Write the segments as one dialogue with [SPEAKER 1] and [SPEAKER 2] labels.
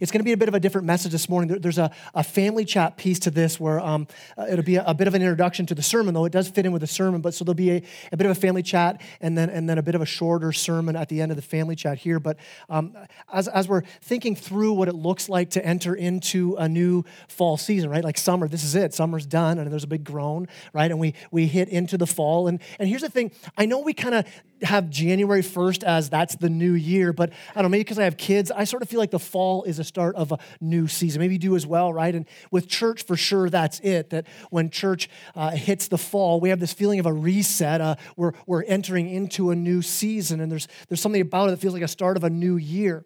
[SPEAKER 1] it's going to be a bit of a different message this morning. There, there's a, a family chat piece to this where um, uh, it'll be a, a, bit of an introduction to the sermon, though it does fit in with the sermon. But so there'll be a, a, bit of a family chat and then, and then a bit of a shorter sermon at the end of the family chat here. But um, as, as we're thinking through what it looks like to enter into a new fall season, right? Like summer, this is it. Summer's done, and there's a big groan, right? And we, we hit into the fall. And, and here's the thing I know we kind of have January 1st as that's the new year, but I don't know, maybe because I have kids, I sort of feel like the fall is a start of a new season. Maybe you do as well, right? And with church, for sure, that's it. That when church uh, hits the fall, we have this feeling of a reset. Uh, we're, we're entering into a new season, and there's, there's something about it that feels like a start of a new year.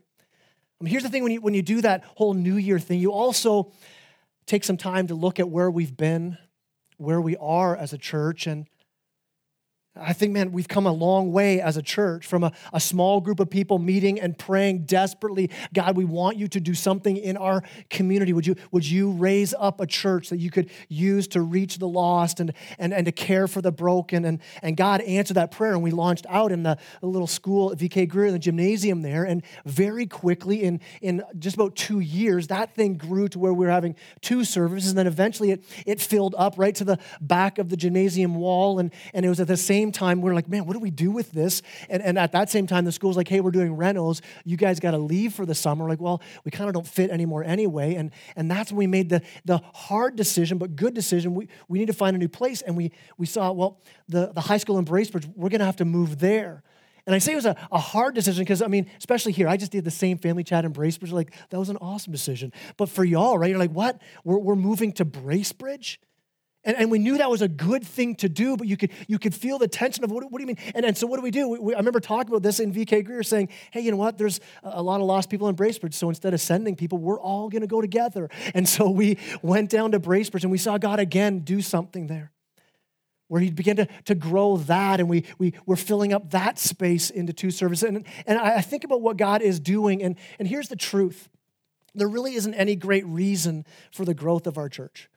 [SPEAKER 1] I mean, here's the thing when you, when you do that whole new year thing, you also take some time to look at where we've been, where we are as a church, and I think, man, we've come a long way as a church from a, a, small group of people meeting and praying desperately. God, we want you to do something in our community. Would you, would you raise up a church that you could use to reach the lost and, and, and to care for the broken? And, and God answered that prayer. And we launched out in the, the little school at VK Greer in the gymnasium there. And very quickly, in, in just about two years, that thing grew to where we were having two services. And then eventually it, it filled up right to the back of the gymnasium wall. And, and it was at the same same time, we're like, man, what do we do with this? And, and at that same time, the school's like, hey, we're doing renos. You guys got to leave for the summer. Like, well, we kind of don't fit anymore anyway. And, and that's when we made the, the hard decision, but good decision. We, we need to find a new place. And we, we saw, well, the, the high school in Bracebridge, we're going to have to move there. And I say it was a, a hard decision because, I mean, especially here, I just did the same family chat in Bracebridge. Like, that was an awesome decision. But for y'all, right, you're like, what? We're, we're moving to Bracebridge? And, and we knew that was a good thing to do, but you could, you could feel the tension of what, what do you mean? And, and so what do we do? We, we, I remember talking about this in VK Greer saying, hey, you know what? There's a lot of lost people in Bracebridge. So instead of sending people, we're all going to go together. And so we went down to Bracebridge and we saw God again do something there where he began to, to grow that and we, we were filling up that space into two services. And, and I think about what God is doing. And, and here's the truth there really isn't any great reason for the growth of our church.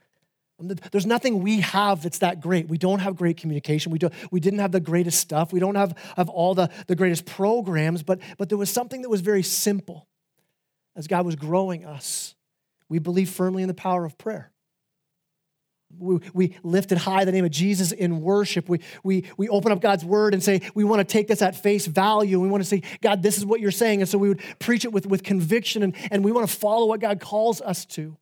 [SPEAKER 1] There's nothing we have that's that great. We don't have great communication. We, don't. we didn't have the greatest stuff. We don't have, have all the, the greatest programs, but, but there was something that was very simple as God was growing us. We believe firmly in the power of prayer. We, we lifted high the name of Jesus in worship. We, we, we open up God's word and say, we want to take this at face value. We want to say, God, this is what you're saying. And so we would preach it with, with conviction and, and we want to follow what God calls us to.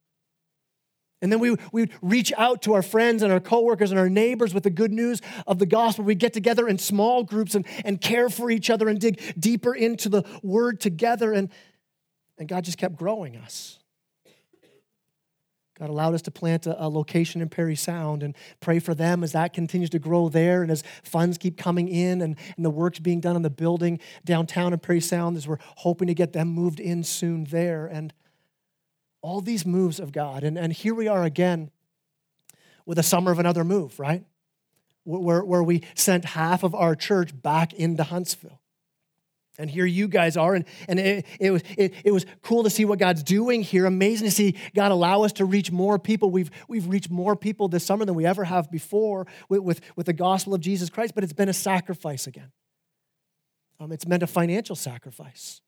[SPEAKER 1] And then we, we reach out to our friends and our coworkers and our neighbors with the good news of the gospel. We'd get together in small groups and, and care for each other and dig deeper into the word together. And, and God just kept growing us. God allowed us to plant a, a, location in Parry Sound and pray for them as that continues to grow there and as funds keep coming in and, and the work's being done on the building downtown in Parry Sound as we're hoping to get them moved in soon there. And all these moves of God. And, and here we are again with a summer of another move, right? Where, where we sent half of our church back into Huntsville. And here you guys are. And, and it, it, was, it, it was cool to see what God's doing here. Amazing to see God allow us to reach more people. We've, we've reached more people this summer than we ever have before with, with, with the gospel of Jesus Christ, but it's been a sacrifice again. Um, it's meant a financial sacrifice.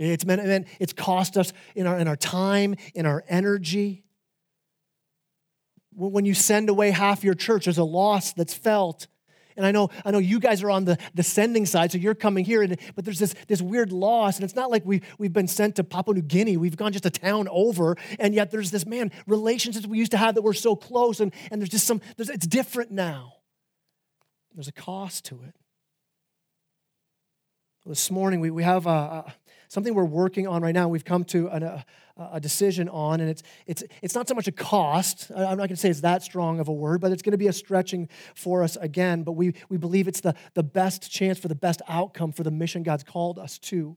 [SPEAKER 1] It's meant, meant it's cost us in our, in our time, in our energy. When you send away half your church, there's a loss that's felt. And I know, I know you guys are on the, the sending side, so you're coming here, and, but there's this, this weird loss. And it's not like we, we've been sent to Papua New Guinea. We've gone just a town over, and yet there's this, man, relationships we used to have that were so close, and, and there's just some, there's, it's different now. There's a cost to it. This morning, we, we have a, a something we're working on right now. We've come to an, a, a, decision on, and it's, it's, it's not so much a cost. I'm not going to say it's that strong of a word, but it's going to be a stretching for us again. But we, we believe it's the, the best chance for the best outcome for the mission God's called us to.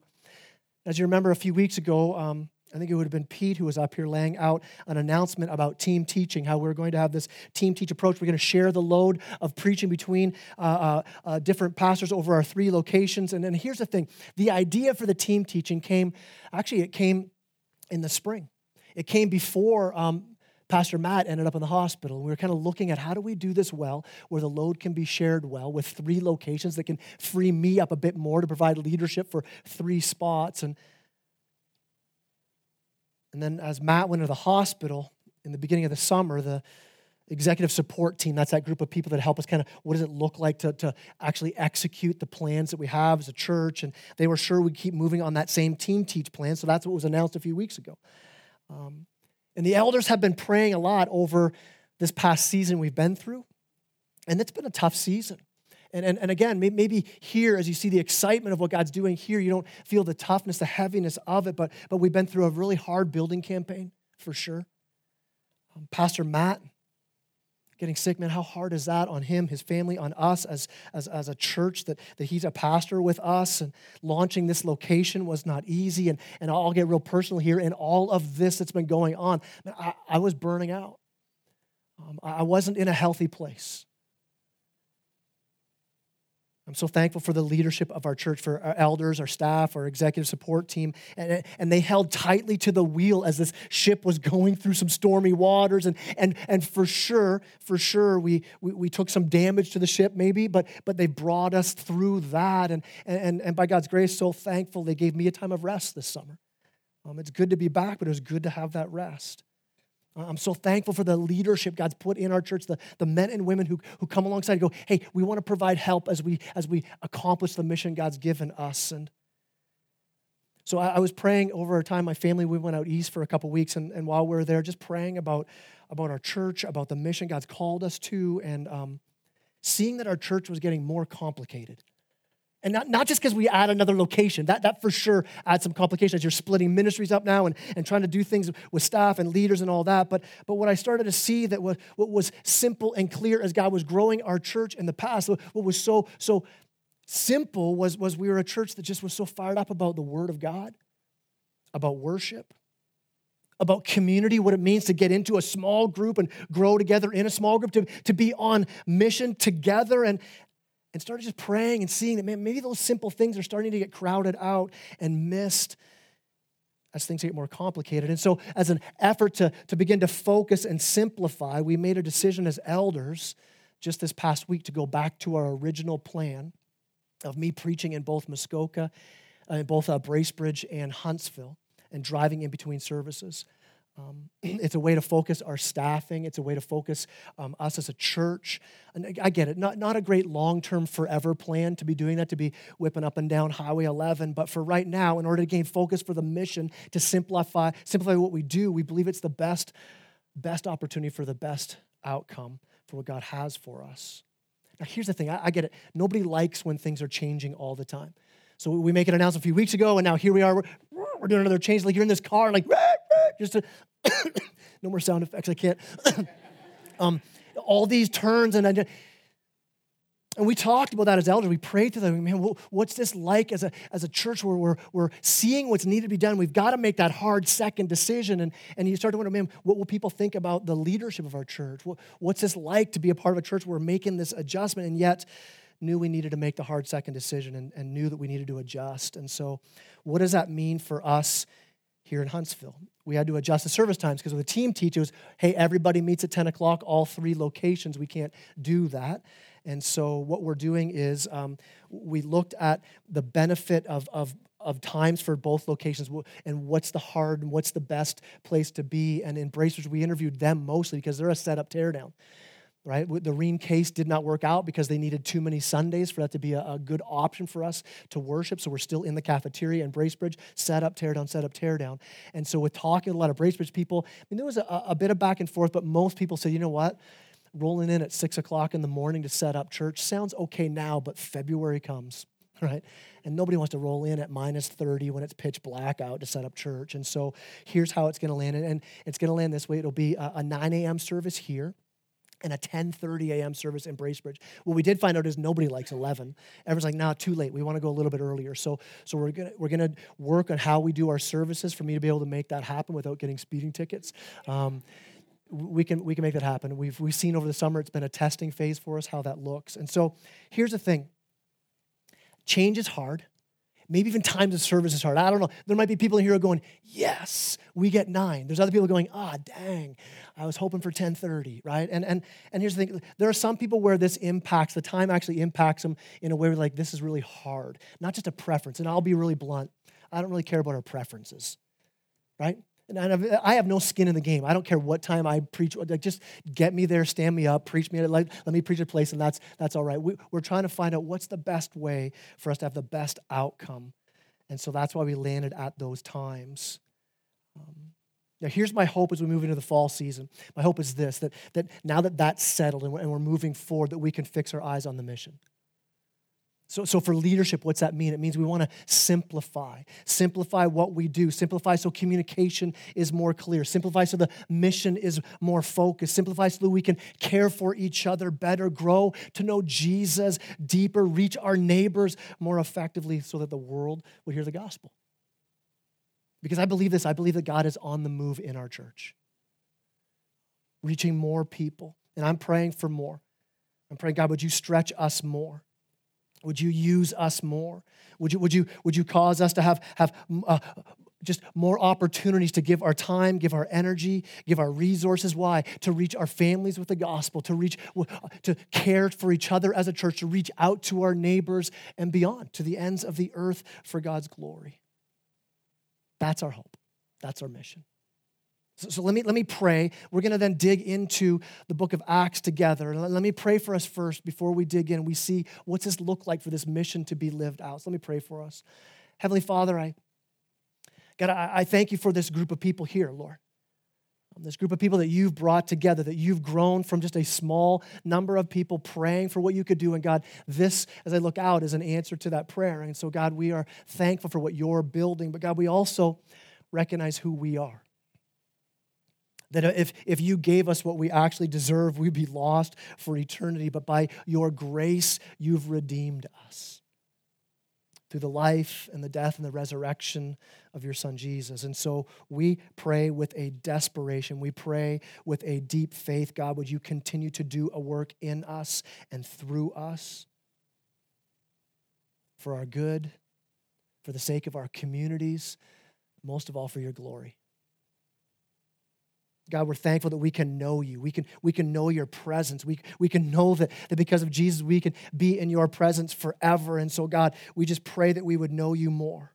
[SPEAKER 1] As you remember, a few weeks ago, um, I think it would have been Pete who was up here laying out an announcement about team teaching, how we're going to have this team teach approach. We're going to share the load of preaching between uh, uh, uh, different pastors over our three locations. And then here's the thing the idea for the team teaching came, actually, it came in the spring. It came before um, Pastor Matt ended up in the hospital. We were kind of looking at how do we do this well, where the load can be shared well with three locations that can free me up a bit more to provide leadership for three spots. And And then as Matt went to the hospital in the beginning of the summer, the executive support team, that's that group of people that help us kind of, what does it look like to, to actually execute the plans that we have as a church? And they were sure we'd keep moving on that same team teach plan. So that's what was announced a few weeks ago. Um, and the elders have been praying a lot over this past season we've been through. And it's been a tough season. And, and, and again, maybe here, as you see the excitement of what God's doing here, you don't feel the toughness, the heaviness of it, but, but we've been through a really hard building campaign for sure. Um, Pastor Matt getting sick, man, how hard is that on him, his family, on us as, as, as a church that, that he's a pastor with us? And launching this location was not easy. And, and I'll get real personal here. In all of this that's been going on, man, I, I was burning out. Um, I wasn't in a healthy place. I'm so thankful for the leadership of our church, for our elders, our staff, our executive support team. And, and they held tightly to the wheel as this ship was going through some stormy waters. And, and, and for sure, for sure, we, we, we took some damage to the ship, maybe, but, but they brought us through that. And, and, and by God's grace, so thankful they gave me a time of rest this summer. Um, it's good to be back, but it was good to have that rest. I'm so thankful for the leadership God's put in our church, the, the men and women who, who come alongside and go, hey, we want to provide help as we, as we accomplish the mission God's given us. And so I, I was praying over our time. My family, we went out east for a couple weeks, and, and while we were there, just praying about, about our church, about the mission God's called us to, and um, seeing that our church was getting more complicated. And not, not just because we add another location. That, that for sure adds some complications. You're splitting ministries up now and, and trying to do things with staff and leaders and all that. But, but what I started to see that was, what was simple and clear as God was growing our church in the past, what was so, so simple was, was we were a church that just was so fired up about the Word of God, about worship, about community, what it means to get into a small group and grow together in a small group, to, to be on mission together. And, and started just praying and seeing that man, maybe those simple things are starting to get crowded out and missed as things get more complicated. And so, as an effort to, to begin to focus and simplify, we made a decision as elders just this past week to go back to our original plan of me preaching in both Muskoka, uh, in both uh, Bracebridge and Huntsville, and driving in between services. Um, it's a way to focus our staffing. It's a way to focus um, us as a church. And I get it, not, not a great long term forever plan to be doing that, to be whipping up and down Highway 11. But for right now, in order to gain focus for the mission, to simplify, simplify what we do, we believe it's the best, best opportunity for the best outcome for what God has for us. Now, here's the thing I, I get it. Nobody likes when things are changing all the time. So we make an announcement a few weeks ago, and now here we are. We're, we're doing another change. Like you're in this car, like, just to, no more sound effects. I can't. um, all these turns and I, and we talked about that as elders. We prayed to them, man, what's this like as a, as a church where we're, we're seeing what's needed to be done? We've got to make that hard second decision. And, and you start to wonder, man, what will people think about the leadership of our church? what's this like to be a part of a church where we're making this adjustment and yet knew we needed to make the hard second decision and, and knew that we needed to adjust. And so, what does that mean for us here in Huntsville. We had to adjust the service times because with the team teachers, hey, everybody meets at 10 o'clock, all three locations. We can't do that. And so what we're doing is um, we looked at the benefit of, of, of times for both locations and what's the hard and what's the best place to be. And in Bracers, we interviewed them mostly because they're a setup teardown right? The Rene Caisse did not work out because they needed too many Sundays for that to be a, a, good option for us to worship. So we're still in the cafeteria in Bracebridge, set up, tear down, set up, tear down. And so with talking to a lot of Bracebridge people, I mean, there was a, a bit of back and forth, but most people said, you know what? Rolling in at six o'clock in the morning to set up church sounds okay now, but February comes, right? And nobody wants to roll in at minus 30 when it's pitch black out to set up church. And so here's how it's going to land. And it's going to land this way it'll be a, a 9 a.m. service here and a 10:30 a.m. service in Bracebridge. What we did find out is nobody likes 11. Everyone's like, "Nah, too late. We want to go a little bit earlier." So, so we're gonna we're gonna work on how we do our services for me to be able to make that happen without getting speeding tickets. Um, we can we can make that happen. We've we've seen over the summer it's been a testing phase for us how that looks. And so here's the thing. Change is hard. Maybe even times of service is hard. I don't know. There might be people in here going, yes, we get nine. There's other people going, ah, dang, I was hoping for 1030, right? And, and, and here's the thing. There are some people where this impacts, the time actually impacts them in a way where like, this is really hard. Not just a preference. And I'll be really blunt. I don't really care about our preferences, right? And I have no skin in the game. I don't care what time I preach. Like just get me there, stand me up, preach me. Let, let me preach a place, and that's that's all right. We, we're trying to find out what's the best way for us to have the best outcome, and so that's why we landed at those times. Um, now, here's my hope as we move into the fall season. My hope is this: that that now that that's settled and we're, and we're moving forward, that we can fix our eyes on the mission. So, so for leadership, what's that mean? It means we want to simplify. Simplify what we do. Simplify so communication is more clear. Simplify so the mission is more focused. Simplify so that we can care for each other better, grow to know Jesus deeper, reach our neighbors more effectively so that the world will hear the gospel. Because I believe this, I believe that God is on the move in our church, reaching more people. And I'm praying for more. I'm praying, God, would you stretch us more? Would you use us more? Would you, would you, would you cause us to have, have uh, just more opportunities to give our time, give our energy, give our resources? Why? To reach our families with the gospel, to reach, to care for each other as a church, to reach out to our neighbors and beyond, to the ends of the earth for God's glory. That's our hope. That's our mission. So, so, let, me, let me pray. We're going to then dig into the book of Acts together. Let, let me pray for us first before we dig in. We see what's this look like for this mission to be lived out. So let me pray for us. Heavenly Father, I, God, I, I thank you for this group of people here, Lord. Um, this group of people that you've brought together, that you've grown from just a small number of people praying for what you could do. And God, this, as I look out, is an answer to that prayer. And so, God, we are thankful for what you're building. But God, we also recognize who we are. That if, if you gave us what we actually deserve, we'd be lost for eternity. But by your grace, you've redeemed us through the life and the death and the resurrection of your son Jesus. And so we pray with a desperation. We pray with a deep faith. God, would you continue to do a work in us and through us for our good, for the sake of our communities, most of all for your glory. God, we're thankful that we can know you. We can, we can know your presence. We, we can know that, that because of Jesus, we can be in your presence forever. And so, God, we just pray that we would know you more.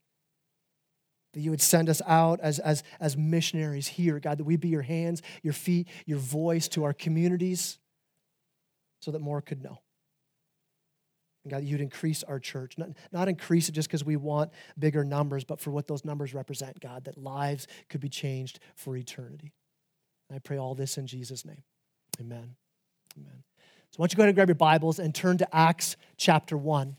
[SPEAKER 1] That you would send us out as, as, as missionaries here, God, that we be your hands, your feet, your voice to our communities so that more could know. And God, you'd increase our church. Not, not increase it just because we want bigger numbers, but for what those numbers represent, God, that lives could be changed for eternity. I pray all this in Jesus' name. Amen. Amen. So why don't you go ahead and grab your Bibles and turn to Acts chapter 1.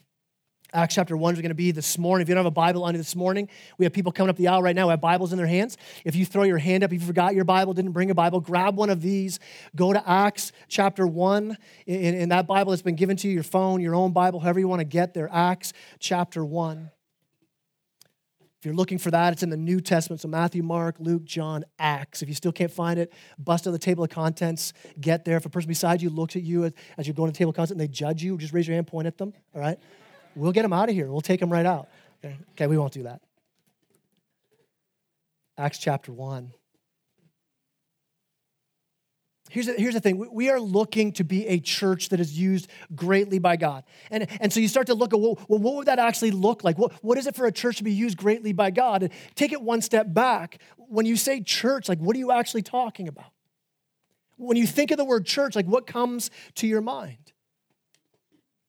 [SPEAKER 1] Acts chapter 1 is going to be this morning. If you don't have a Bible on you this morning, we have people coming up the aisle right now who have Bibles in their hands. If you throw your hand up, if you forgot your Bible, didn't bring a Bible, grab one of these. Go to Acts chapter 1. In, in that Bible that's been given to you, your phone, your own Bible, however you want to get there, Acts chapter 1. If you're looking for that, it's in the New Testament. So Matthew, Mark, Luke, John, Acts. If you still can't find it, bust out the table of contents, get there. If a person beside you looks at you as, as you're going to the table of contents and they judge you, just raise your hand, point at them, all right? We'll get them out of here. We'll take them right out. Okay, okay we won't do that. Acts chapter 1. Here's the, here's the thing we are looking to be a church that is used greatly by God. And, and so you start to look at, well, well, what would that actually look like? What, what is it for a church to be used greatly by God? And take it one step back. When you say church, like, what are you actually talking about? When you think of the word church, like, what comes to your mind?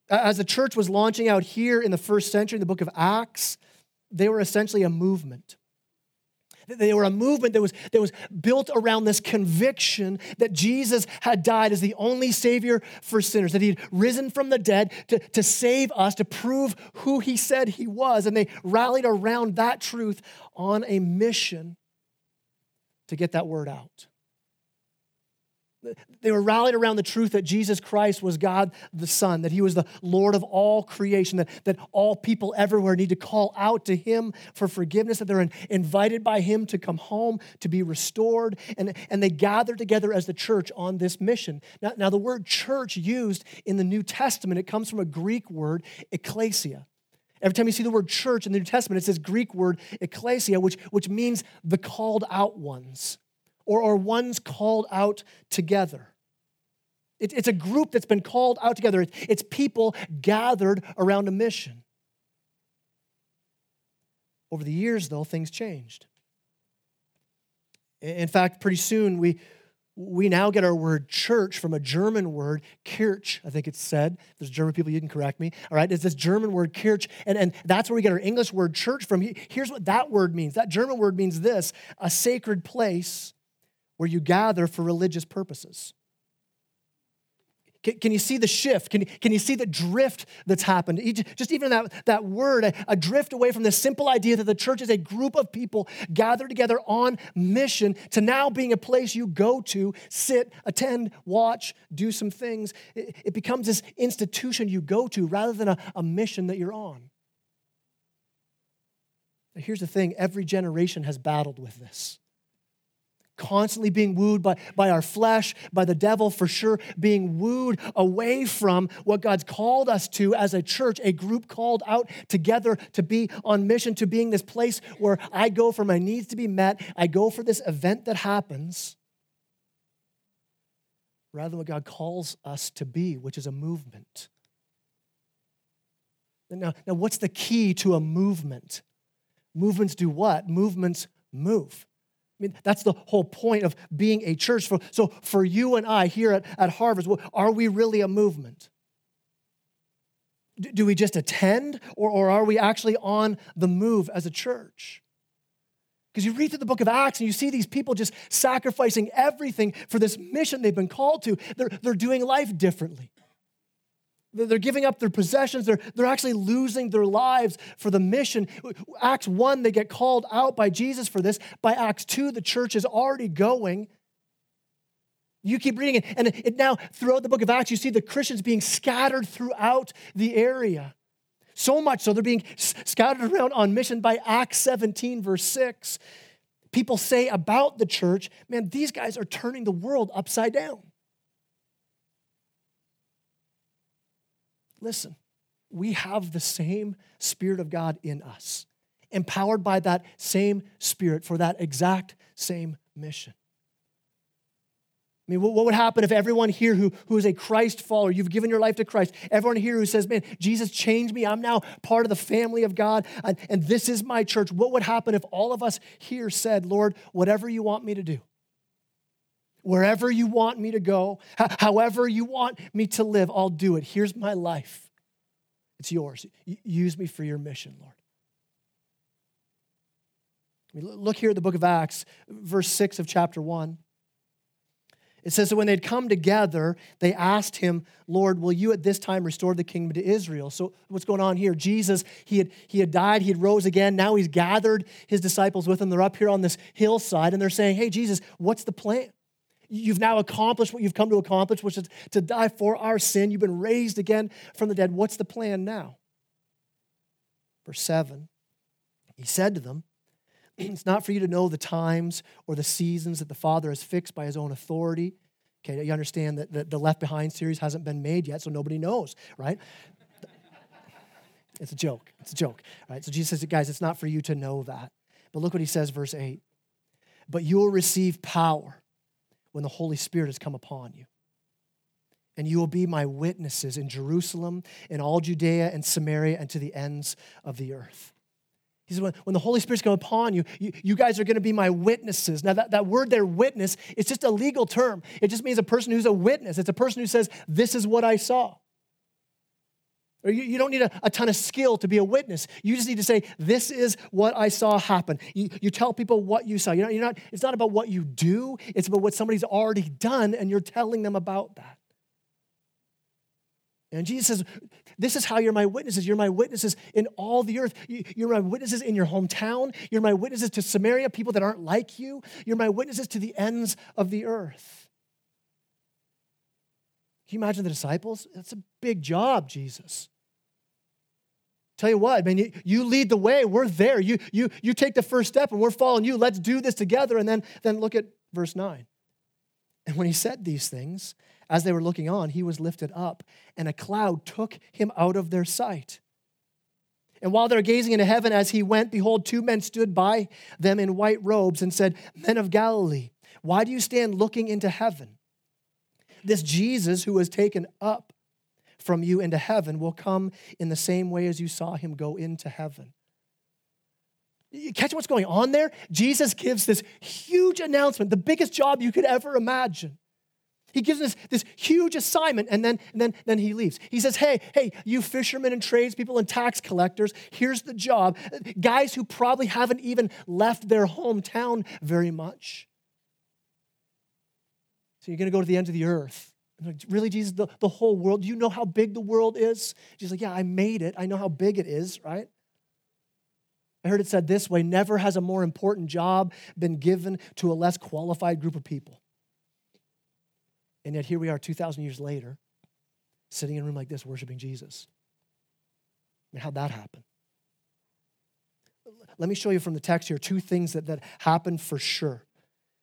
[SPEAKER 1] As the church was launching out here in the first century, in the book of Acts, they were essentially a movement. They were a movement that was, that was built around this conviction that Jesus had died as the only Savior for sinners, that He had risen from the dead to, to save us, to prove who He said He was. And they rallied around that truth on a mission to get that word out. They were rallied around the truth that Jesus Christ was God the Son, that He was the Lord of all creation, that, that all people everywhere need to call out to Him for forgiveness, that they're invited by Him to come home, to be restored. And, and they gather together as the church on this mission. Now, now, the word church used in the New Testament, it comes from a Greek word, ecclesia. Every time you see the word church in the New Testament, it's this Greek word ecclesia, which, which means the called out ones or are ones called out together. It, it's a group that's been called out together, it's people gathered around a mission. Over the years, though, things changed. In fact, pretty soon we, we now get our word church from a German word, Kirch, I think it's said. If there's German people, you can correct me. All right, it's this German word, Kirch, and, and that's where we get our English word church from. Here's what that word means that German word means this a sacred place where you gather for religious purposes. Can, can, you see the shift? Can, can you see the drift that's happened? Just even that, that word, a, a drift away from the simple idea that the church is a group of people gathered together on mission to now being a place you go to, sit, attend, watch, do some things. It, it becomes this institution you go to rather than a, a mission that you're on. Now, here's the thing every generation has battled with this constantly being wooed by, by our flesh, by the devil, for sure, being wooed away from what God's called us to as a church, a group called out together to be on mission, to being this place where I go for my needs to be met. I go for this event that happens, rather than what God calls us to be, which is a movement. Now, now what's the key to a movement? Movements do what? Movements move. I mean, that's the whole point of being a church. For, so, for you and I here at, at Harvest, are we really a movement? Do we just attend, or, or are we actually on the move as a church? Because you read through the book of Acts and you see these people just sacrificing everything for this mission they've been called to. They're, they're doing life differently. They're giving up their possessions. They're, they're actually losing their lives for the mission. Acts 1, they get called out by Jesus for this. By Acts 2, the church is already going. You keep reading it, and it, now, throughout the book of Acts, you see the Christians being scattered throughout the area. So much so, they're being scattered around on mission by Acts 17, verse 6. People say about the church, man, these guys are turning the world upside down. Listen, we have the same Spirit of God in us, empowered by that same Spirit for that exact same mission. I mean, what would happen if everyone here who, who is a Christ follower, you've given your life to Christ, everyone here who says, man, Jesus changed me, I'm now part of the family of God, and, and this is my church. What would happen if all of us here said, Lord, whatever you want me to do, Wherever you want me to go, however you want me to live, I'll do it. Here's my life. It's yours. Use me for your mission, Lord. I mean, look here at the book of Acts, verse 6 of chapter 1. It says that when they'd come together, they asked him, Lord, will you at this time restore the kingdom to Israel? So, what's going on here? Jesus, he had, he had died, he had rose again. Now he's gathered his disciples with him. They're up here on this hillside and they're saying, Hey, Jesus, what's the plan? You've now accomplished what you've come to accomplish, which is to die for our sin. You've been raised again from the dead. What's the plan now? Verse 7 He said to them, It's not for you to know the times or the seasons that the Father has fixed by his own authority. Okay, you understand that the, Left Behind series hasn't been made yet, so nobody knows, right? It's a joke. It's a joke. Right? So Jesus says, guys, it's not for you to know that. But look what he says, verse 8. But you will receive power when the Holy Spirit has come upon you. And you will be my witnesses in Jerusalem, in all Judea and Samaria, and to the ends of the earth. He says, when, the Holy Spirit's come upon you, you, you guys are going to be my witnesses. Now, that, that word there, witness, it's just a legal term. It just means a person who's a witness. It's a person who says, This is what I saw. Or you, you don't need a, a, ton of skill to be a witness. You just need to say, This is what I saw happen. You, you tell people what you saw. You're not, you're not, it's not about what you do, it's about what somebody's already done, and you're telling them about that. And Jesus says, This is how you're my witnesses. You're my witnesses in all the earth. You're my witnesses in your hometown. You're my witnesses to Samaria, people that aren't like you. You're my witnesses to the ends of the earth. Can you imagine the disciples? That's a big job, Jesus. Tell you what, man, you, you lead the way. We're there. You, you, you take the first step and we're following you. Let's do this together. And then, then look at verse 9. And when he said these things, as they were looking on, he was lifted up, and a cloud took him out of their sight. And while they're gazing into heaven as he went, behold, two men stood by them in white robes and said, Men of Galilee, why do you stand looking into heaven? This Jesus who was taken up from you into heaven will come in the same way as you saw him go into heaven. You catch what's going on there? Jesus gives this huge announcement, the biggest job you could ever imagine. He gives us this huge assignment and then, and then, then he leaves. He says, Hey, hey, you fishermen and tradespeople and tax collectors, here's the job. Guys who probably haven't even left their hometown very much. So you're going to go to the ends of the earth. Like, really, Jesus, the, the whole world? Do you know how big the world is? Jesus like, Yeah, I made it. I know how big it is, right? I heard it said this way never has a more important job been given to a less qualified group of people. And yet here we are 2,000 years later, sitting in a room like this, worshiping Jesus. Mean, how'd that happen? Let me show you from the text here two things that, that happened for sure.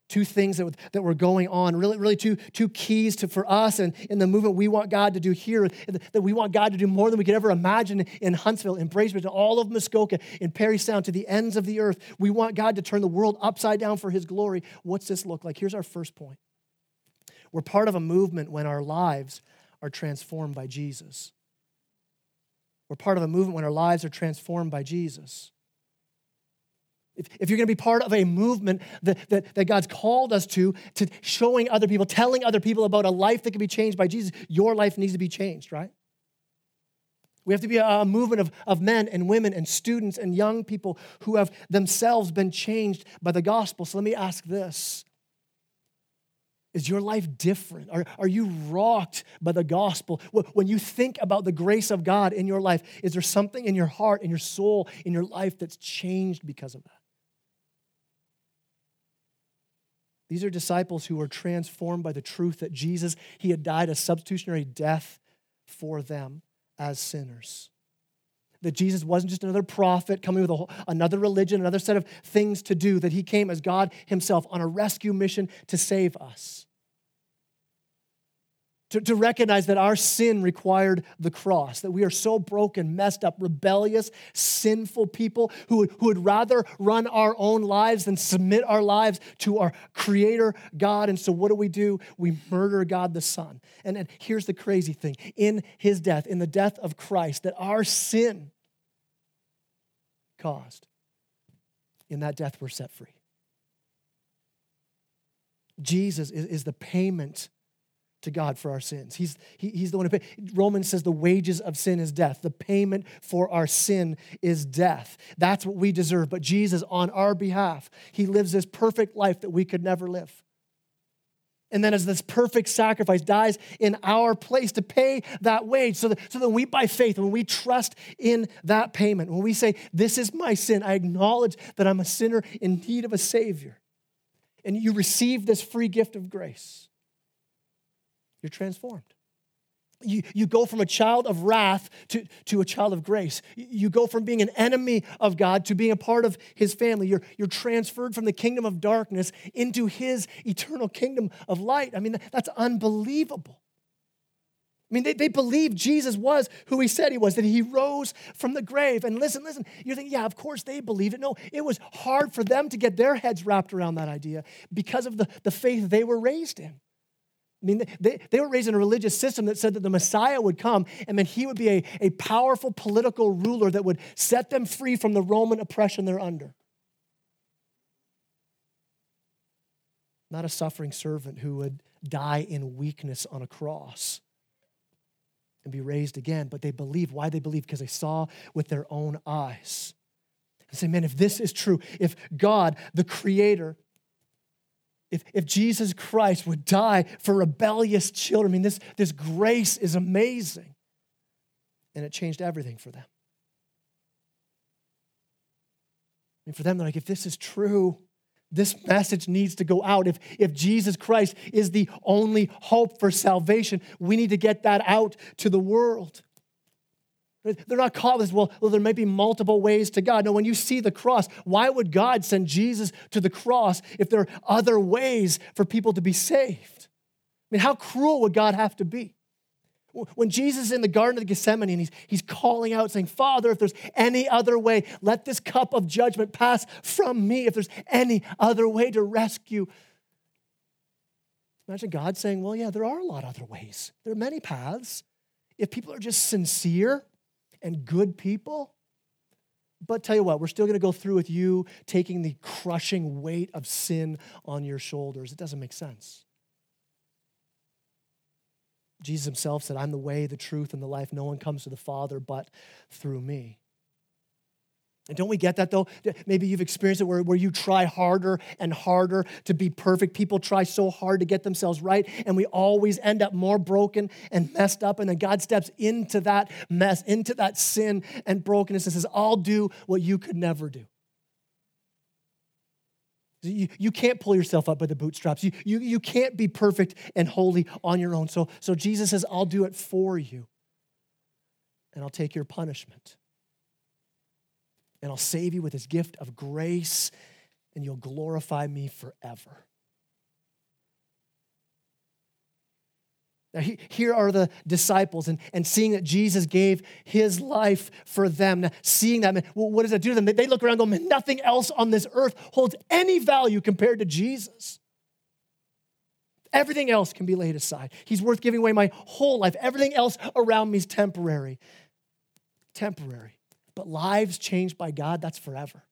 [SPEAKER 1] Two things that, that were going on, really, really two, two keys to, for us and in the movement we want God to do here, that we want God to do more than we could ever imagine in Huntsville, in Bracebridge, in all of Muskoka, in Parry Sound, to the ends of the earth. We want God to turn the world upside down for his glory. What's this look like? Here's our first point we're part of a movement when our lives are transformed by Jesus. We're part of a movement when our lives are transformed by Jesus. If, if you're going to be part of a movement that, that, that God's called us to, to showing other people, telling other people about a life that can be changed by Jesus, your life needs to be changed, right? We have to be a, movement of, of men and women and students and young people who have themselves been changed by the gospel. So let me ask this is your life different? Are, are you rocked by the gospel? When you think about the grace of God in your life, is there something in your heart, in your soul, in your life that's changed because of that? These are disciples who were transformed by the truth that Jesus, he had died a substitutionary death for them as sinners. That Jesus wasn't just another prophet coming with whole, another religion, another set of things to do, that he came as God himself on a rescue mission to save us to, to recognize that our sin required the cross, that we are so broken, messed up, rebellious, sinful people who would, who would rather run our own lives than submit our lives to our Creator God. And so, what do we do? We murder God the Son. And, and here's the crazy thing in His death, in the death of Christ, that our sin caused, in that death, we're set free. Jesus is, is the payment to God for our sins. He's, he, he's the one who paid. Romans says the wages of sin is death. The payment for our sin is death. That's what we deserve. But Jesus, on our behalf, he lives this perfect life that we could never live. And then, as this perfect sacrifice dies in our place to pay that wage, so that, so that we, by faith, when we trust in that payment, when we say, This is my sin, I acknowledge that I'm a sinner in need of a Savior, and you receive this free gift of grace you're transformed. You, you go from a child of wrath to, to a child of grace. You go from being an enemy of God to being a part of his family. You're, you're transferred from the kingdom of darkness into his eternal kingdom of light. I mean, that's unbelievable. I mean, they, they believed Jesus was who he said he was, that he rose from the grave. And listen, listen, you're thinking, yeah, of course they believe it. No, it was hard for them to get their heads wrapped around that idea because of the, the faith they were raised in. I mean, they, they were raised in a religious system that said that the Messiah would come and then he would be a, a powerful political ruler that would set them free from the Roman oppression they're under. Not a suffering servant who would die in weakness on a cross and be raised again, but they believe. Why they believe? Because they saw with their own eyes. And say, man, if this is true, if God, the Creator, if, if Jesus Christ would die for rebellious children, I mean, this, this grace is amazing. And it changed everything for them. And for them, they're like, if this is true, this message needs to go out. If, if Jesus Christ is the only hope for salvation, we need to get that out to the world. They're not caught with, well, well, there may be multiple ways to God. No, when you see the cross, why would God send Jesus to the cross if there are other ways for people to be saved? I mean, how cruel would God have to be? When Jesus is in the Garden of Gethsemane and he's, he's calling out, saying, Father, if there's any other way, let this cup of judgment pass from me. If there's any other way to rescue. Imagine God saying, Well, yeah, there are a lot of other ways. There are many paths. If people are just sincere, and good people, But tell you what, we're still going to go through with you taking the crushing weight of sin on your shoulders. It doesn't make sense. Jesus himself said, I'm the way, the truth, and the life. No one comes to the Father but through me. And don't we get that though? Maybe you've experienced it where, where you try harder and harder to be perfect. People try so hard to get themselves right, and we always end up more broken and messed up. And then God steps into that mess, into that sin and brokenness, and says, I'll do what you could never do. You, you can't pull yourself up by the bootstraps. You, you, you can't be perfect and holy on your own. So, so Jesus says, I'll do it for you, and I'll take your punishment and I'll save you with his gift of grace, and you'll glorify me forever. Now, he, here are the disciples, and, and seeing that Jesus gave his life for them, now, seeing that, man, what does that do to them? They, they look around and go, man, nothing else on this earth holds any value compared to Jesus. Everything else can be laid aside. He's worth giving away my whole life. Everything else around me is temporary. Temporary. But lives changed by God, that's forever.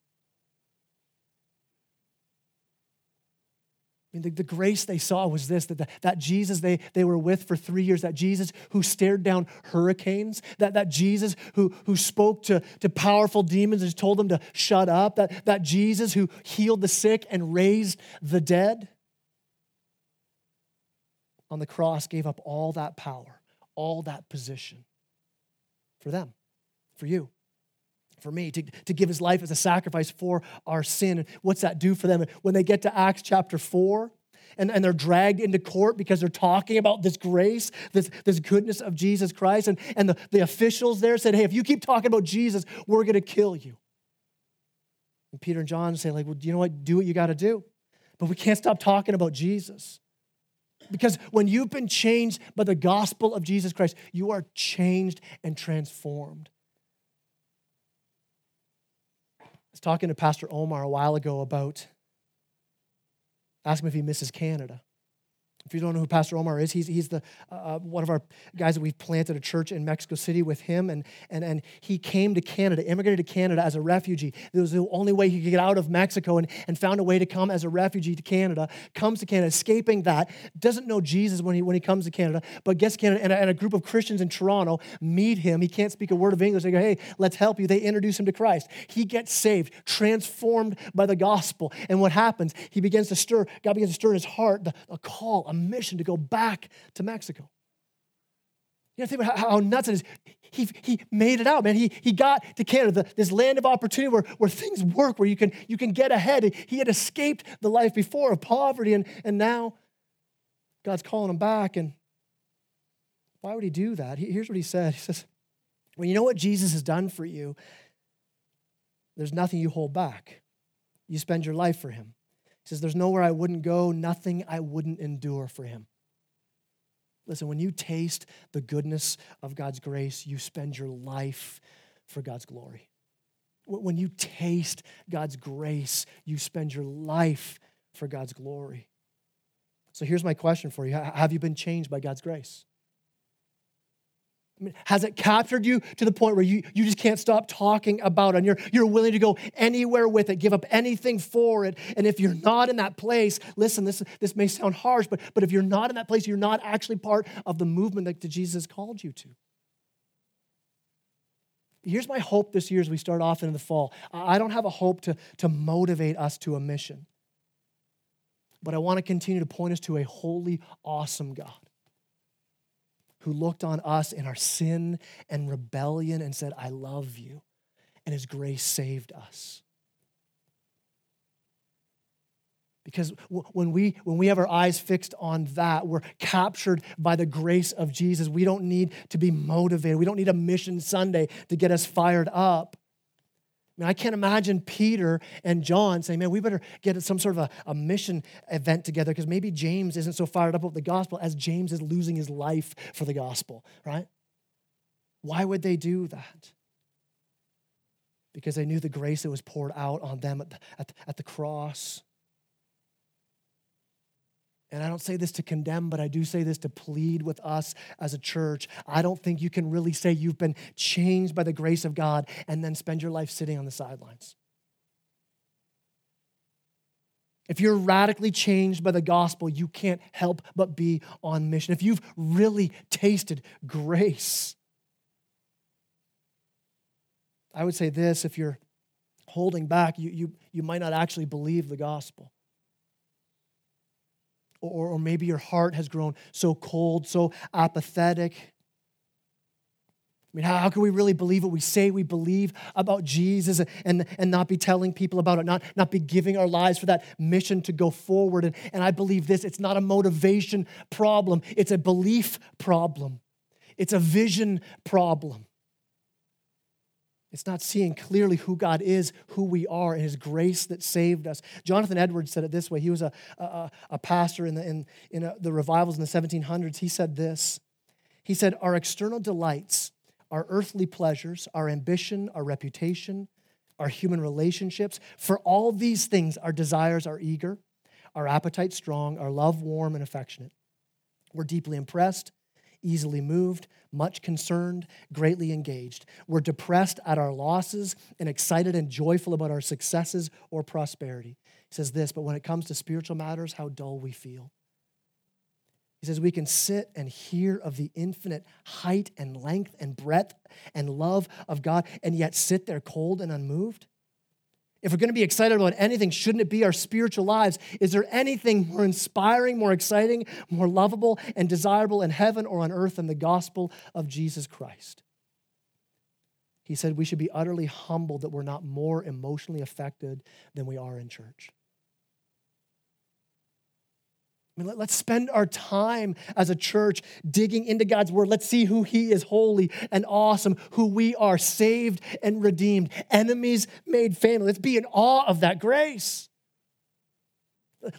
[SPEAKER 1] I mean, the, the, grace they saw was this that, the, that Jesus they, they were with for three years, that Jesus who stared down hurricanes, that, that Jesus who, who spoke to, to powerful demons and told them to shut up, that, that Jesus who healed the sick and raised the dead on the cross gave up all that power, all that position for them, for you for me to, to give his life as a sacrifice for our sin. And what's that do for them? When they get to Acts chapter 4, and, and they're dragged into court because they're talking about this grace, this, this goodness of Jesus Christ. And, and the, the officials there said, Hey, if you keep talking about Jesus, we're going to kill you. And Peter and John say, like, well, you know what? Do what you got to do. But we can't stop talking about Jesus. Because when you've been changed by the gospel of Jesus Christ, you are changed and transformed. Was talking to Pastor Omar a while ago about asking him if he misses Canada. If you don't know who Pastor Omar is, he's, he's the, uh, uh, one of our guys that we've planted a church in Mexico City with him. And, and, and he came to Canada, immigrated to Canada as a refugee. It was the only way he could get out of Mexico and, and found a way to come as a refugee to Canada. Comes to Canada, escaping that. Doesn't know Jesus when he, when he comes to Canada, but gets Canada. And a, and a group of Christians in Toronto meet him. He can't speak a word of English. They go, hey, let's help you. They introduce him to Christ. He gets saved, transformed by the gospel. And what happens? He begins to stir, God begins to stir in his heart the, a call, mission to go back to Mexico. You know, think about how, how nuts it is. He, he made it out, man. He, he got to Canada, the, this land of opportunity where, where things work, where you can, you can get ahead. He had escaped the life before of poverty, and, and now God's calling him back. And why would he do that? He, here's what he said He says, When you know what Jesus has done for you, there's nothing you hold back. You spend your life for him. He says, There's nowhere I wouldn't go, nothing I wouldn't endure for him. Listen, when you taste the goodness of God's grace, you spend your life for God's glory. When you taste God's grace, you spend your life for God's glory. So here's my question for you Have you been changed by God's grace? I mean, has it captured you to the point where you, you just can't stop talking about it and you're, you're willing to go anywhere with it, give up anything for it? And if you're not in that place, listen, this, this may sound harsh, but, but if you're not in that place, you're not actually part of the movement that Jesus called you to. Here's my hope this year as we start off in the fall. I don't have a hope to, to motivate us to a mission, but I want to continue to point us to a holy, awesome God who looked on us in our sin and rebellion and said, I love you. And his grace saved us. Because when we, when we have our eyes fixed on that, we're captured by the grace of Jesus. We don't need to be motivated. We don't need a mission Sunday to get us fired up. I mean, I can't imagine Peter and John saying, man, we better get some sort of a, a mission event together because maybe James isn't so fired up about the gospel as James is losing his life for the gospel, right? Why would they do that? Because they knew the grace that was poured out on them at the, at, at the cross. And I don't say this to condemn, but I do say this to plead with us as a church. I don't think you can really say you've been changed by the grace of God and then spend your life sitting on the sidelines. If you're radically changed by the gospel, you can't help but be on mission. If you've really tasted grace, I would say this if you're holding back, you, you, you might not actually believe the gospel. Or, or maybe your heart has grown so cold, so apathetic I mean, how, can we really believe what we say we believe about Jesus and, and not be telling people about it, not, not be giving our lives for that mission to go forward? And, and I believe this it's not a motivation problem, it's a belief problem, it's a vision problem. It's not seeing clearly who God is, who we are, and His grace that saved us. Jonathan Edwards said it this way. He was a, a, a pastor in, the, in, in a, the revivals in the 1700s. He said this He said, Our external delights our earthly pleasures, our ambition, our reputation, our human relationships. For all these things, our desires are eager, our appetite strong, our love warm and affectionate. We're deeply impressed, easily moved, much concerned, greatly engaged. We're depressed at our losses and excited and joyful about our successes or prosperity. He says this, but when it comes to spiritual matters, how dull we feel. He says we can sit and hear of the infinite height and length and breadth and love of God and yet sit there cold and unmoved. If we're going to be excited about anything, shouldn't it be our spiritual lives? Is there anything more inspiring, more exciting, more lovable, and desirable in heaven or on earth than the gospel of Jesus Christ? He said we should be utterly humbled that we're not more emotionally affected than we are in church. I mean, let, us spend our time as a church digging into God's word. Let's see who He is holy and awesome, who we are saved and redeemed, enemies made family. Let's be in awe of that grace.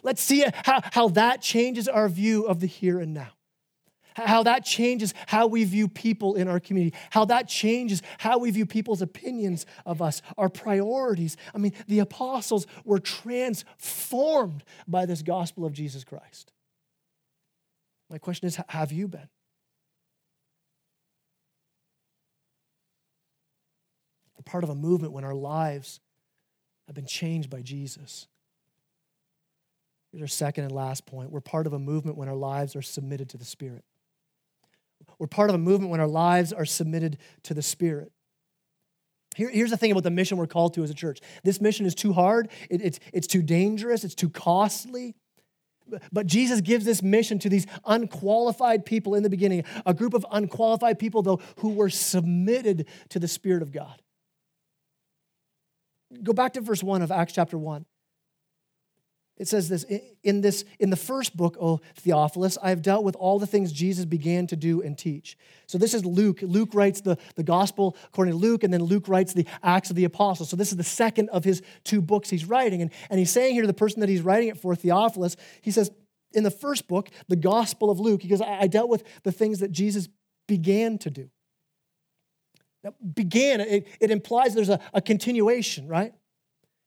[SPEAKER 1] Let's see how, how that changes our view of the here and now. How that changes how we view people in our community, how that changes how we view people's opinions of us, our priorities. I mean, the apostles were transformed by this gospel of Jesus Christ. My question is have you been? We're part of a movement when our lives have been changed by Jesus. Here's our second and last point. We're part of a movement when our lives are submitted to the Spirit. We're part of a movement when our lives are submitted to the Spirit. Here, here's the thing about the mission we're called to as a church this mission is too hard, it, it's, it's too dangerous, it's too costly. But Jesus gives this mission to these unqualified people in the beginning, a group of unqualified people, though, who were submitted to the Spirit of God. Go back to verse 1 of Acts chapter 1. It says this in this in the first book, O Theophilus, I have dealt with all the things Jesus began to do and teach. So this is Luke. Luke writes the, the gospel according to Luke, and then Luke writes the Acts of the Apostles. So this is the second of his two books he's writing. And, and he's saying here to the person that he's writing it for, Theophilus, he says, in the first book, the Gospel of Luke, he goes, I, I dealt with the things that Jesus began to do. Now, began, it, it implies there's a, a continuation, right?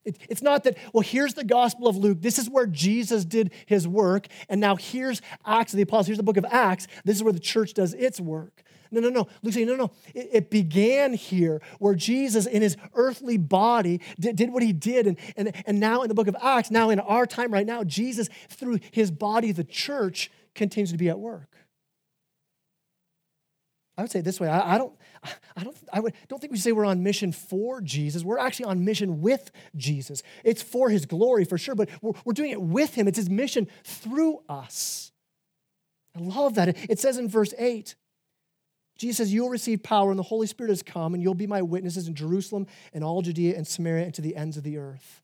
[SPEAKER 1] It, it's not that, well, here's the Gospel of Luke. This is where Jesus did his work. And now here's Acts of the Apostles. Here's the book of Acts. This is where the church does its work. No, no, no. Luke's saying, no, no. It, it began here where Jesus, in his earthly body, did, did what he did. And, and, and now in the book of Acts, now in our time right now, Jesus, through his body, the church, continues to be at work. I would say it this way I, I don't, I don't, I would, don't think we say we're on mission for Jesus. We're actually on mission with Jesus. It's for his glory for sure, but we're, we're doing it with him. It's his mission through us. I love that. It says in verse 8, Jesus says, You'll receive power, and the Holy Spirit has come, and you'll be my witnesses in Jerusalem and all Judea and Samaria and to the ends of the earth.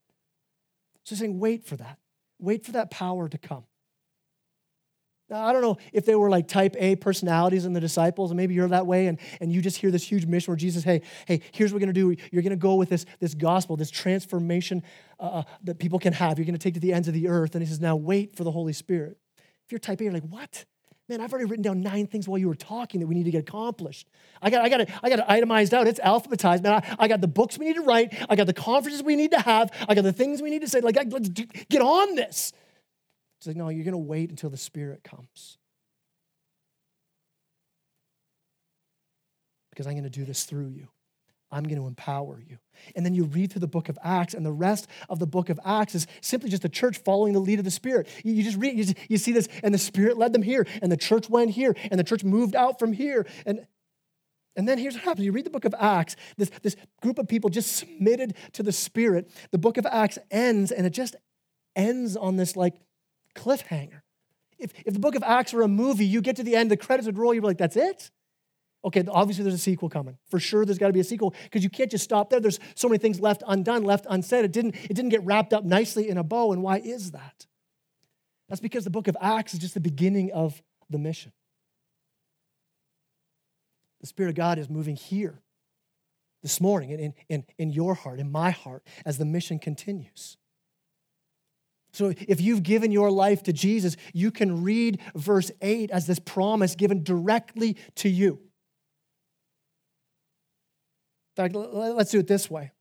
[SPEAKER 1] So saying, wait for that. Wait for that power to come. Now, I don't know if they were like type A personalities in the disciples, and maybe you're that way, and, and you just hear this huge mission where Jesus, hey, hey, here's what we're gonna do. You're gonna go with this, this gospel, this transformation uh, uh that people can have. You're gonna take to the ends of the earth. And he says, now wait for the Holy Spirit. If you're type A, you're like, what? Man, I've already written down nine things while you were talking that we need to get accomplished. I got, I got, it, I got it itemized out. It's alphabetized. Man, I, I got the books we need to write. I got the conferences we need to have. I got the things we need to say. Like, let's do, get on this. It's like, no, you're going to wait until the Spirit comes. Because I'm going to do this through you. I'm going to empower you. And then you read through the book of Acts, and the rest of the book of Acts is simply just the church following the lead of the Spirit. You, just read, you see this, and the Spirit led them here, and the church went here, and the church moved out from here. And, and then here's what happens you read the book of Acts, this, this group of people just submitted to the Spirit. The book of Acts ends, and it just ends on this like cliffhanger. If, if the book of Acts were a movie, you get to the end, the credits would roll, you're like, that's it? Okay, obviously there's a sequel coming. For sure there's got to be a sequel because you can't just stop there. There's so many things left undone, left unsaid. It didn't, it didn't get wrapped up nicely in a bow. And why is that? That's because the book of Acts is just the beginning of the mission. The Spirit of God is moving here this morning in, in, in your heart, in my heart, as the mission continues. So if you've given your life to Jesus, you can read verse 8 as this promise given directly to you. In fact, let's do it this way.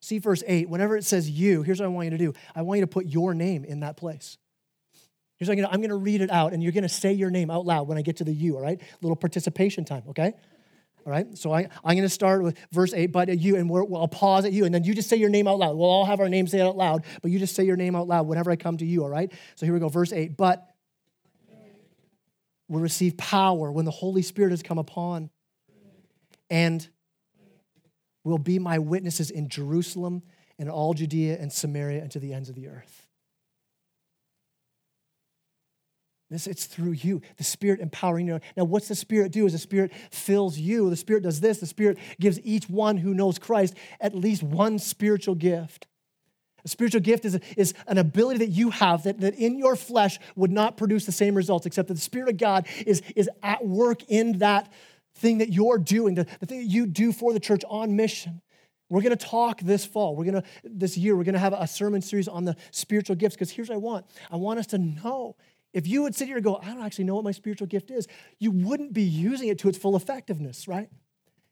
[SPEAKER 1] See verse 8, whenever it says you, here's what I want you to do I want you to put your name in that place. Here's what I'm I'm gonna read it out, and you're gonna say your name out loud when I get to the you, all right? Little participation time, okay? All right, so I, I'm going to start with verse 8, but you, and we will I'll pause at you, and then you just say your name out loud. We'll all have our names say out loud, but you just say your name out loud whenever I come to you, all right? So here we go, verse 8. But will receive power when the Holy Spirit has come upon, and will be my witnesses in Jerusalem and all Judea and Samaria and to the ends of the earth. This, it's through you, the Spirit empowering you. Now, what's the Spirit do? Is the Spirit fills you. The Spirit does this. The Spirit gives each one who knows Christ at least one spiritual gift. A spiritual gift is, is an ability that you have that, that in your flesh would not produce the same results, except that the Spirit of God is, is at work in that thing that you're doing, the, the thing that you do for the church on mission. We're going to talk this fall. We're going to, this year, we're going to have a sermon series on the spiritual gifts because here's what I want. I want us to know if you would sit here and go, I don't actually know what my spiritual gift is, you wouldn't be using it to its full effectiveness, right?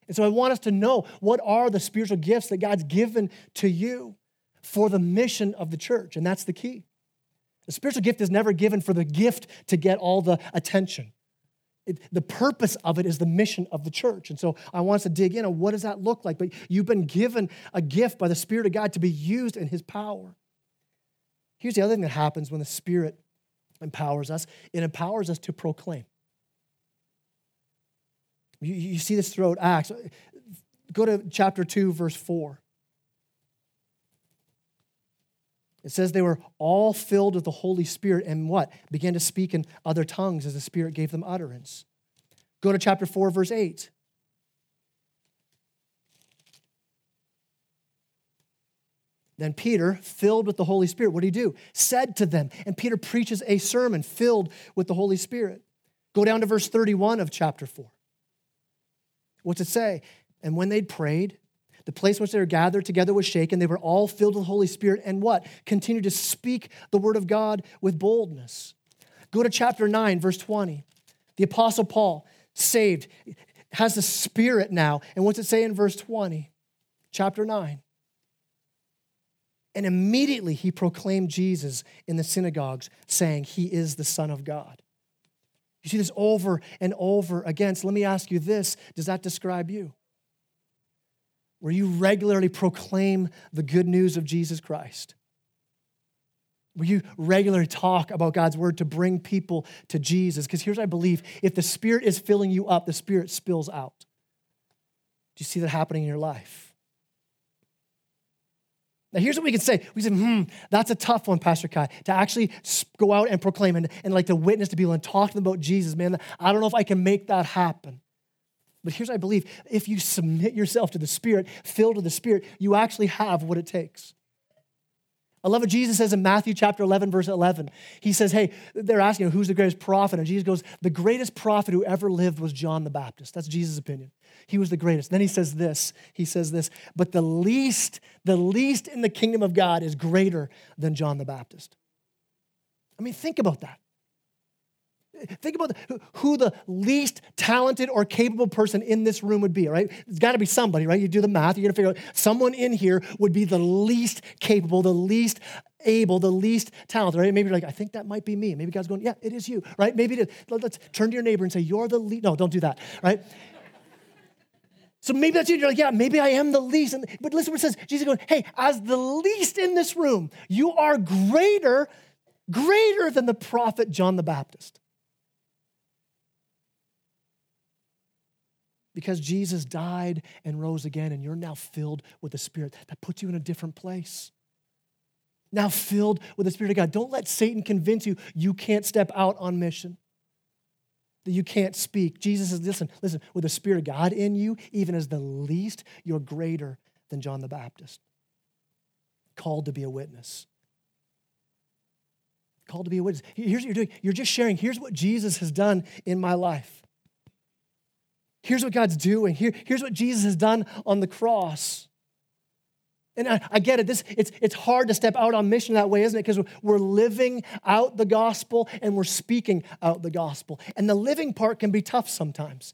[SPEAKER 1] And so I want us to know what are the spiritual gifts that God's given to you for the mission of the church. And that's the key. The spiritual gift is never given for the gift to get all the attention. It, the purpose of it is the mission of the church. And so I want us to dig in on what does that look like? But you've been given a gift by the Spirit of God to be used in His power. Here's the other thing that happens when the Spirit empowers us it empowers us to proclaim. You, you see this throughout Acts. Go to chapter 2, verse 4. It says they were all filled with the Holy Spirit and what? Began to speak in other tongues as the Spirit gave them utterance. Go to chapter 4, verse 8. Then Peter, filled with the Holy Spirit, what did he do? Said to them, and Peter preaches a sermon filled with the Holy Spirit. Go down to verse 31 of chapter 4. What's it say? And when they'd prayed, the place in which they were gathered together was shaken. They were all filled with the Holy Spirit and what? Continued to speak the word of God with boldness. Go to chapter 9, verse 20. The Apostle Paul, saved, has the Spirit now. And what's it say in verse 20? Chapter 9. And immediately he proclaimed Jesus in the synagogues, saying, He is the Son of God. You see this over and over again. So let me ask you this Does that describe you? where you regularly proclaim the good news of Jesus Christ, where you regularly talk about God's word to bring people to Jesus. Because here's what I believe if the Spirit is filling you up, the Spirit spills out. Do you see that happening in your life? Now, here's what we can say. We say, hmm, that's a tough one, Pastor Kai, to actually go out and proclaim and, and like to witness to people and talk to them about Jesus, man. I don't know if I can make that happen. But here's what I believe if you submit yourself to the Spirit, filled with the Spirit, you actually have what it takes. I love what Jesus says in Matthew chapter 11, verse 11. He says, Hey, they're asking who's the greatest prophet? And Jesus goes, The greatest prophet who ever lived was John the Baptist. That's Jesus' opinion. He was the greatest. Then he says this He says this, but the least, the least in the kingdom of God is greater than John the Baptist. I mean, think about that. Think about who the least talented or capable person in this room would be, right? It's got to be somebody, right? You do the math, you're going to figure out someone in here would be the least capable, the least able, the least talented, right? Maybe you're like, I think that might be me. Maybe God's going, yeah, it is you, right? Maybe to, let's turn to your neighbor and say, you're the least. No, don't do that, right? So maybe that's you. You're like, yeah, maybe I am the least. And, But listen what it says. Jesus going, hey, as the least in this room, you are greater, greater than the prophet John the Baptist. Because Jesus died and rose again, and you're now filled with the Spirit. That puts you in a different place. Now filled with the Spirit of God. Don't let Satan convince you you can't step out on mission that you can't speak. Jesus says, listen, listen, with the Spirit of God in you, even as the least, you're greater than John the Baptist. Called to be a witness. Called to be a witness. Here's what you're doing. You're just sharing. Here's what Jesus has done in my life. Here's what God's doing. Here, here's what Jesus has done on the cross. And I, I, get it. This it's it's hard to step out on mission that way, isn't it? Because we're living out the gospel and we're speaking out the gospel. And the living part can be tough sometimes.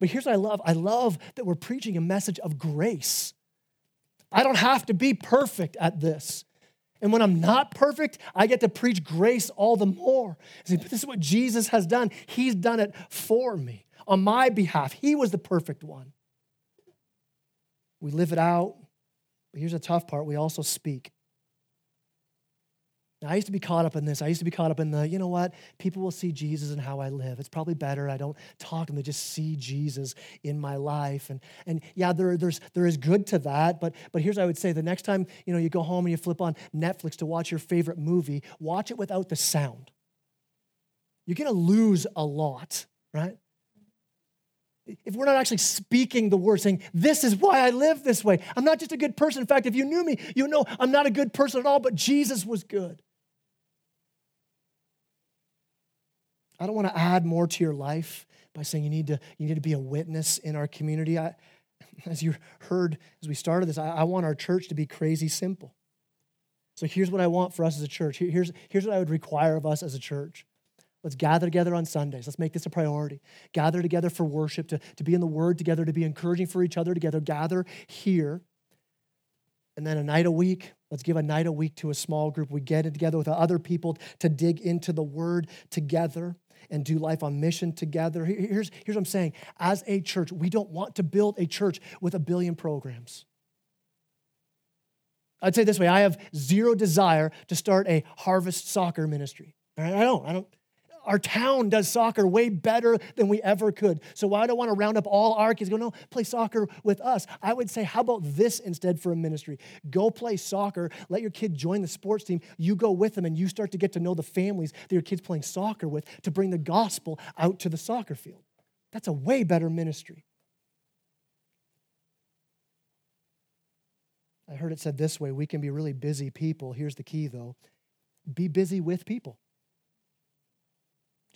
[SPEAKER 1] But here's what I love. I love that we're preaching a message of grace. I don't have to be perfect at this. And when I'm not perfect, I get to preach grace all the more. See, this is what Jesus has done. He's done it for me on my behalf. He was the perfect one. We live it out but here's the tough part we also speak. Now, I used to be caught up in this. I used to be caught up in the, you know what? People will see Jesus in how I live. It's probably better. I don't talk and they just see Jesus in my life. And, and yeah, there, there's, there is good to that. But, but here's what I would say the next time you, know, you go home and you flip on Netflix to watch your favorite movie, watch it without the sound. You're going to lose a lot, right? If we're not actually speaking the word, saying, This is why I live this way. I'm not just a good person. In fact, if you knew me, you know I'm not a good person at all, but Jesus was good. I don't want to add more to your life by saying you need to, you need to be a witness in our community. I, as you heard as we started this, I, I want our church to be crazy simple. So here's what I want for us as a church. Here's, here's what I would require of us as a church. Let's gather together on Sundays. Let's make this a priority. Gather together for worship, to, to be in the Word together, to be encouraging for each other together. Gather here. And then a night a week, let's give a night a week to a small group. We get it together with other people to dig into the Word together and do life on mission together. Here's, here's what I'm saying. As a church, we don't want to build a church with a billion programs. I'd say this way I have zero desire to start a harvest soccer ministry. I don't. I don't. Our town does soccer way better than we ever could. So why do I want to round up all our kids? Go, no, play soccer with us. I would say, how about this instead for a ministry? Go play soccer. Let your kid join the sports team. You go with them and you start to get to know the families that your kid's playing soccer with to bring the gospel out to the soccer field. That's a way better ministry. I heard it said this way we can be really busy people. Here's the key, though be busy with people.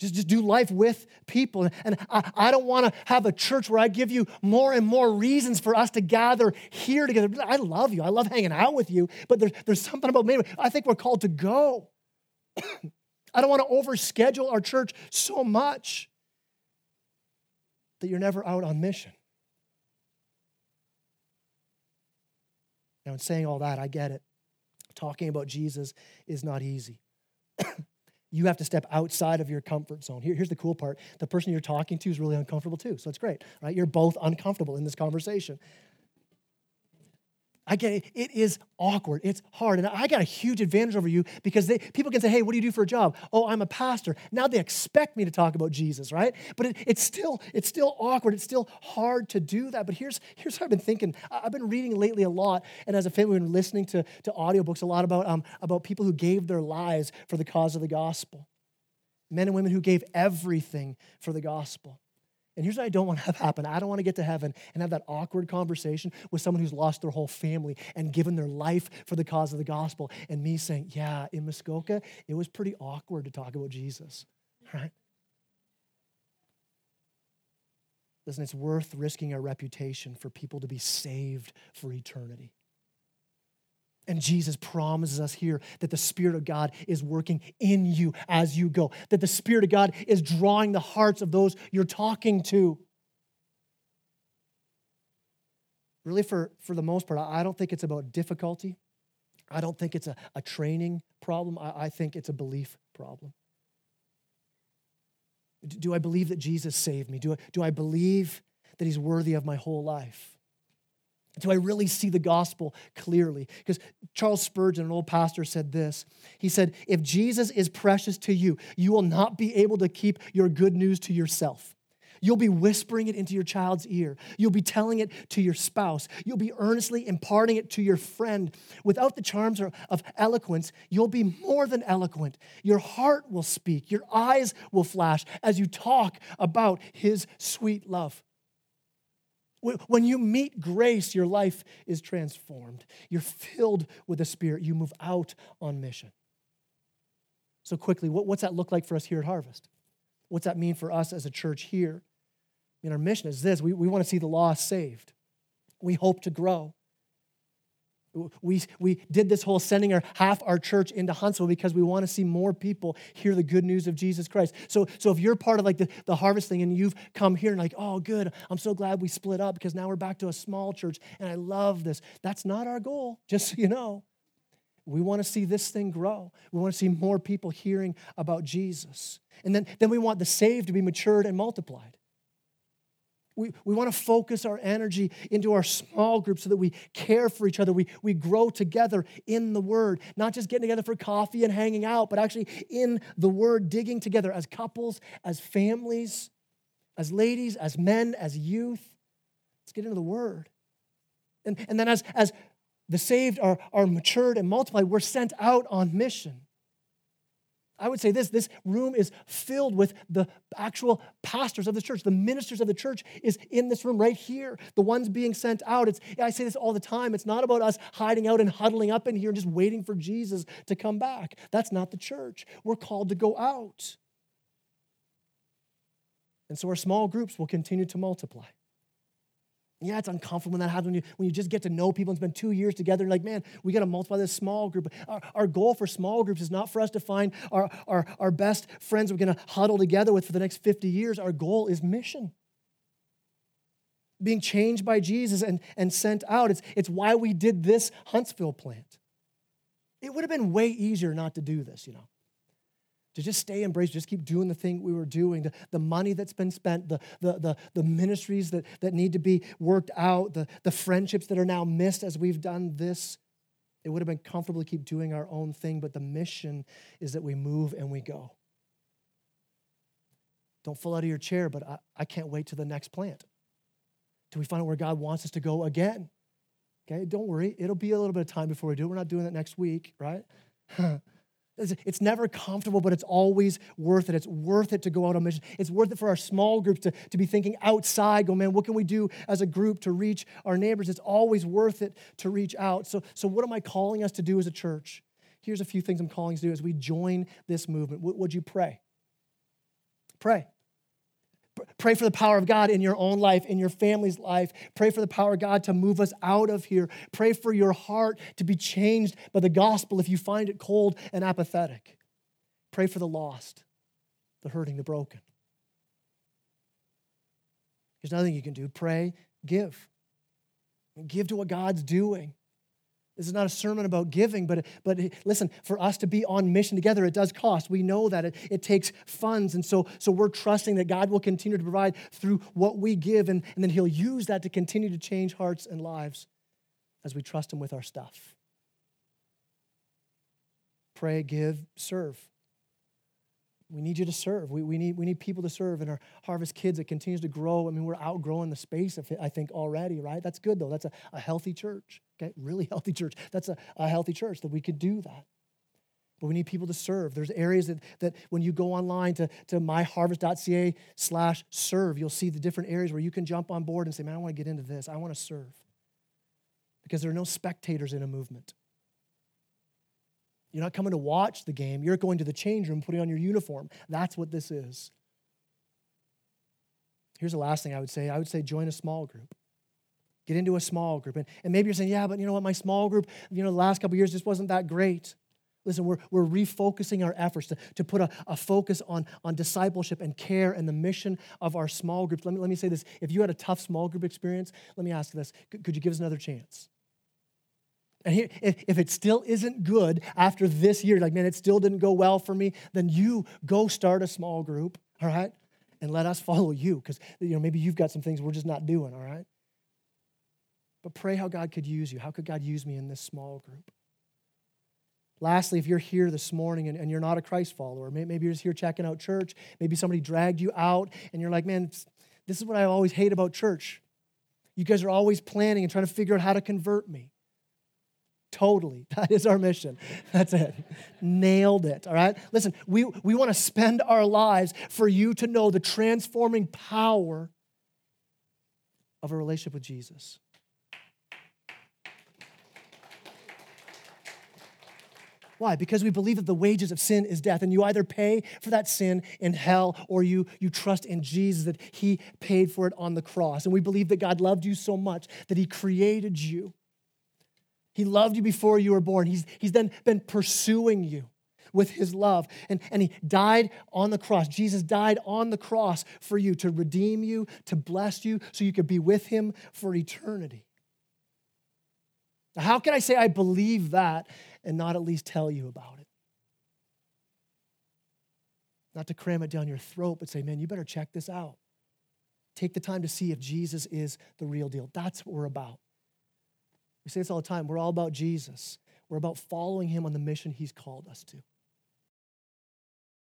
[SPEAKER 1] Just, just do life with people. And I, I don't want to have a church where I give you more and more reasons for us to gather here together. I love you. I love hanging out with you. But there's, there's something about me. I think we're called to go. I don't want to overschedule our church so much that you're never out on mission. Now, in saying all that, I get it. Talking about Jesus is not easy. you have to step outside of your comfort zone. Here, here's the cool part the person you're talking to is really uncomfortable too. So it's great, right? You're both uncomfortable in this conversation. I get it. It is awkward. It's hard. And I got a huge advantage over you because they, people can say, hey, what do you do for a job? Oh, I'm a pastor. Now they expect me to talk about Jesus, right? But it, it's, still, it's still awkward. It's still hard to do that. But here's, here's what I've been thinking. I've been reading lately a lot, and as a family, we've been listening to, to audiobooks a lot about, um, about people who gave their lives for the cause of the gospel. Men and women who gave everything for the gospel. And here's what I don't want to have happen I don't want to get to heaven and have that awkward conversation with someone who's lost their whole family and given their life for the cause of the gospel, and me saying, Yeah, in Muskoka, it was pretty awkward to talk about Jesus, right? Listen, it's worth risking our reputation for people to be saved for eternity. And Jesus promises us here that the Spirit of God is working in you as you go, that the Spirit of God is drawing the hearts of those you're talking to. Really, for, for the most part, I don't think it's about difficulty. I don't think it's a, a training problem. I, I think it's a belief problem. Do I believe that Jesus saved me? Do I, do I believe that He's worthy of my whole life? Do I really see the gospel clearly? Because Charles Spurgeon, an old pastor, said this. He said, If Jesus is precious to you, you will not be able to keep your good news to yourself. You'll be whispering it into your child's ear. You'll be telling it to your spouse. You'll be earnestly imparting it to your friend. Without the charms of eloquence, you'll be more than eloquent. Your heart will speak, your eyes will flash as you talk about His sweet love. When you meet grace, your life is transformed. You're filled with the Spirit. You move out on mission. So, quickly, what's that look like for us here at Harvest? What's that mean for us as a church here? I mean, our mission is this we, we want to see the lost saved, we hope to grow. We, we did this whole sending our half our church into Huntsville because we want to see more people hear the good news of Jesus Christ. So, so if you're part of like the, the harvest thing and you've come here and like, oh, good, I'm so glad we split up because now we're back to a small church and I love this. That's not our goal, just so you know. We want to see this thing grow. We want to see more people hearing about Jesus. And then, then we want the saved to be matured and multiplied. We, we want to focus our energy into our small group so that we care for each other. We, we grow together in the Word, not just getting together for coffee and hanging out, but actually in the Word, digging together as couples, as families, as ladies, as men, as youth. Let's get into the Word. And, and then as, as the saved are, are matured and multiplied, we're sent out on mission. I would say this this room is filled with the actual pastors of the church. The ministers of the church is in this room right here. The ones being sent out. It's, I say this all the time. It's not about us hiding out and huddling up in here and just waiting for Jesus to come back. That's not the church. We're called to go out. And so our small groups will continue to multiply. Yeah, it's uncomfortable when that happens when you, when you just get to know people and spend two years together. Like, man, we got to multiply this small group. Our, our goal for small groups is not for us to find our, our, our best friends we're going to huddle together with for the next 50 years. Our goal is mission. Being changed by Jesus and, and sent out. It's, it's why we did this Huntsville plant. It would have been way easier not to do this, you know to just stay embraced, just keep doing the thing we were doing, the, the money that's been spent, the, the, the, the ministries that, that need to be worked out, the, the friendships that are now missed as we've done this. It would have been comfortable to keep doing our own thing, but the mission is that we move and we go. Don't fall out of your chair, but I, I can't wait to the next plant. Till we find out where God wants us to go again. Okay, don't worry. It'll be a little bit of time before we do it. We're not doing that next week, right? It's never comfortable, but it's always worth it. It's worth it to go out on mission. It's worth it for our small groups to, to be thinking outside, go, man, what can we do as a group to reach our neighbors? It's always worth it to reach out. So, so what am I calling us to do as a church? Here's a few things I'm calling us to do as we join this movement. Would you pray? Pray. Pray for the power of God in your own life, in your family's life. Pray for the power of God to move us out of here. Pray for your heart to be changed by the gospel if you find it cold and apathetic. Pray for the lost, the hurting, the broken. There's nothing you can do. Pray, give. Give to what God's doing. This is not a sermon about giving, but, but listen, for us to be on mission together, it does cost. We know that it, it takes funds. And so, so we're trusting that God will continue to provide through what we give, and, and then He'll use that to continue to change hearts and lives as we trust Him with our stuff. Pray, give, serve. We need you to serve. We, we, need, we need people to serve. And our Harvest Kids, it continues to grow. I mean, we're outgrowing the space, I think, already, right? That's good, though. That's a, a healthy church, okay? Really healthy church. That's a, a healthy church that we could do that. But we need people to serve. There's areas that, that when you go online to, to myharvest.ca slash serve, you'll see the different areas where you can jump on board and say, man, I want to get into this. I want to serve. Because there are no spectators in a movement. You're not coming to watch the game. You're going to the change room, putting on your uniform. That's what this is. Here's the last thing I would say I would say join a small group. Get into a small group. And, and maybe you're saying, yeah, but you know what? My small group, you know, the last couple years just wasn't that great. Listen, we're, we're refocusing our efforts to, to put a, a focus on, on discipleship and care and the mission of our small groups. Let me, let me say this. If you had a tough small group experience, let me ask you this could, could you give us another chance? And if, if it still isn't good after this year, like, man, it still didn't go well for me, then you go start a small group, all right? And let us follow you because, you know, maybe you've got some things we're just not doing, all right? But pray how God could use you. How could God use me in this small group? Lastly, if you're here this morning and, and you're not a Christ follower, maybe you're just here checking out church, maybe somebody dragged you out and you're like, man, this is what I always hate about church. You guys are always planning and trying to figure out how to convert me. Totally. That is our mission. That's it. Nailed it. All right? Listen, we, we want to spend our lives for you to know the transforming power of a relationship with Jesus. Why? Because we believe that the wages of sin is death, and you either pay for that sin in hell or you, you trust in Jesus that He paid for it on the cross. And we believe that God loved you so much that He created you. He loved you before you were born. He's, he's then been pursuing you with his love. And, and he died on the cross. Jesus died on the cross for you to redeem you, to bless you, so you could be with him for eternity. Now, how can I say I believe that and not at least tell you about it? Not to cram it down your throat, but say, man, you better check this out. Take the time to see if Jesus is the real deal. That's what we're about. We say this all the time. We're all about Jesus. We're about following him on the mission he's called us to.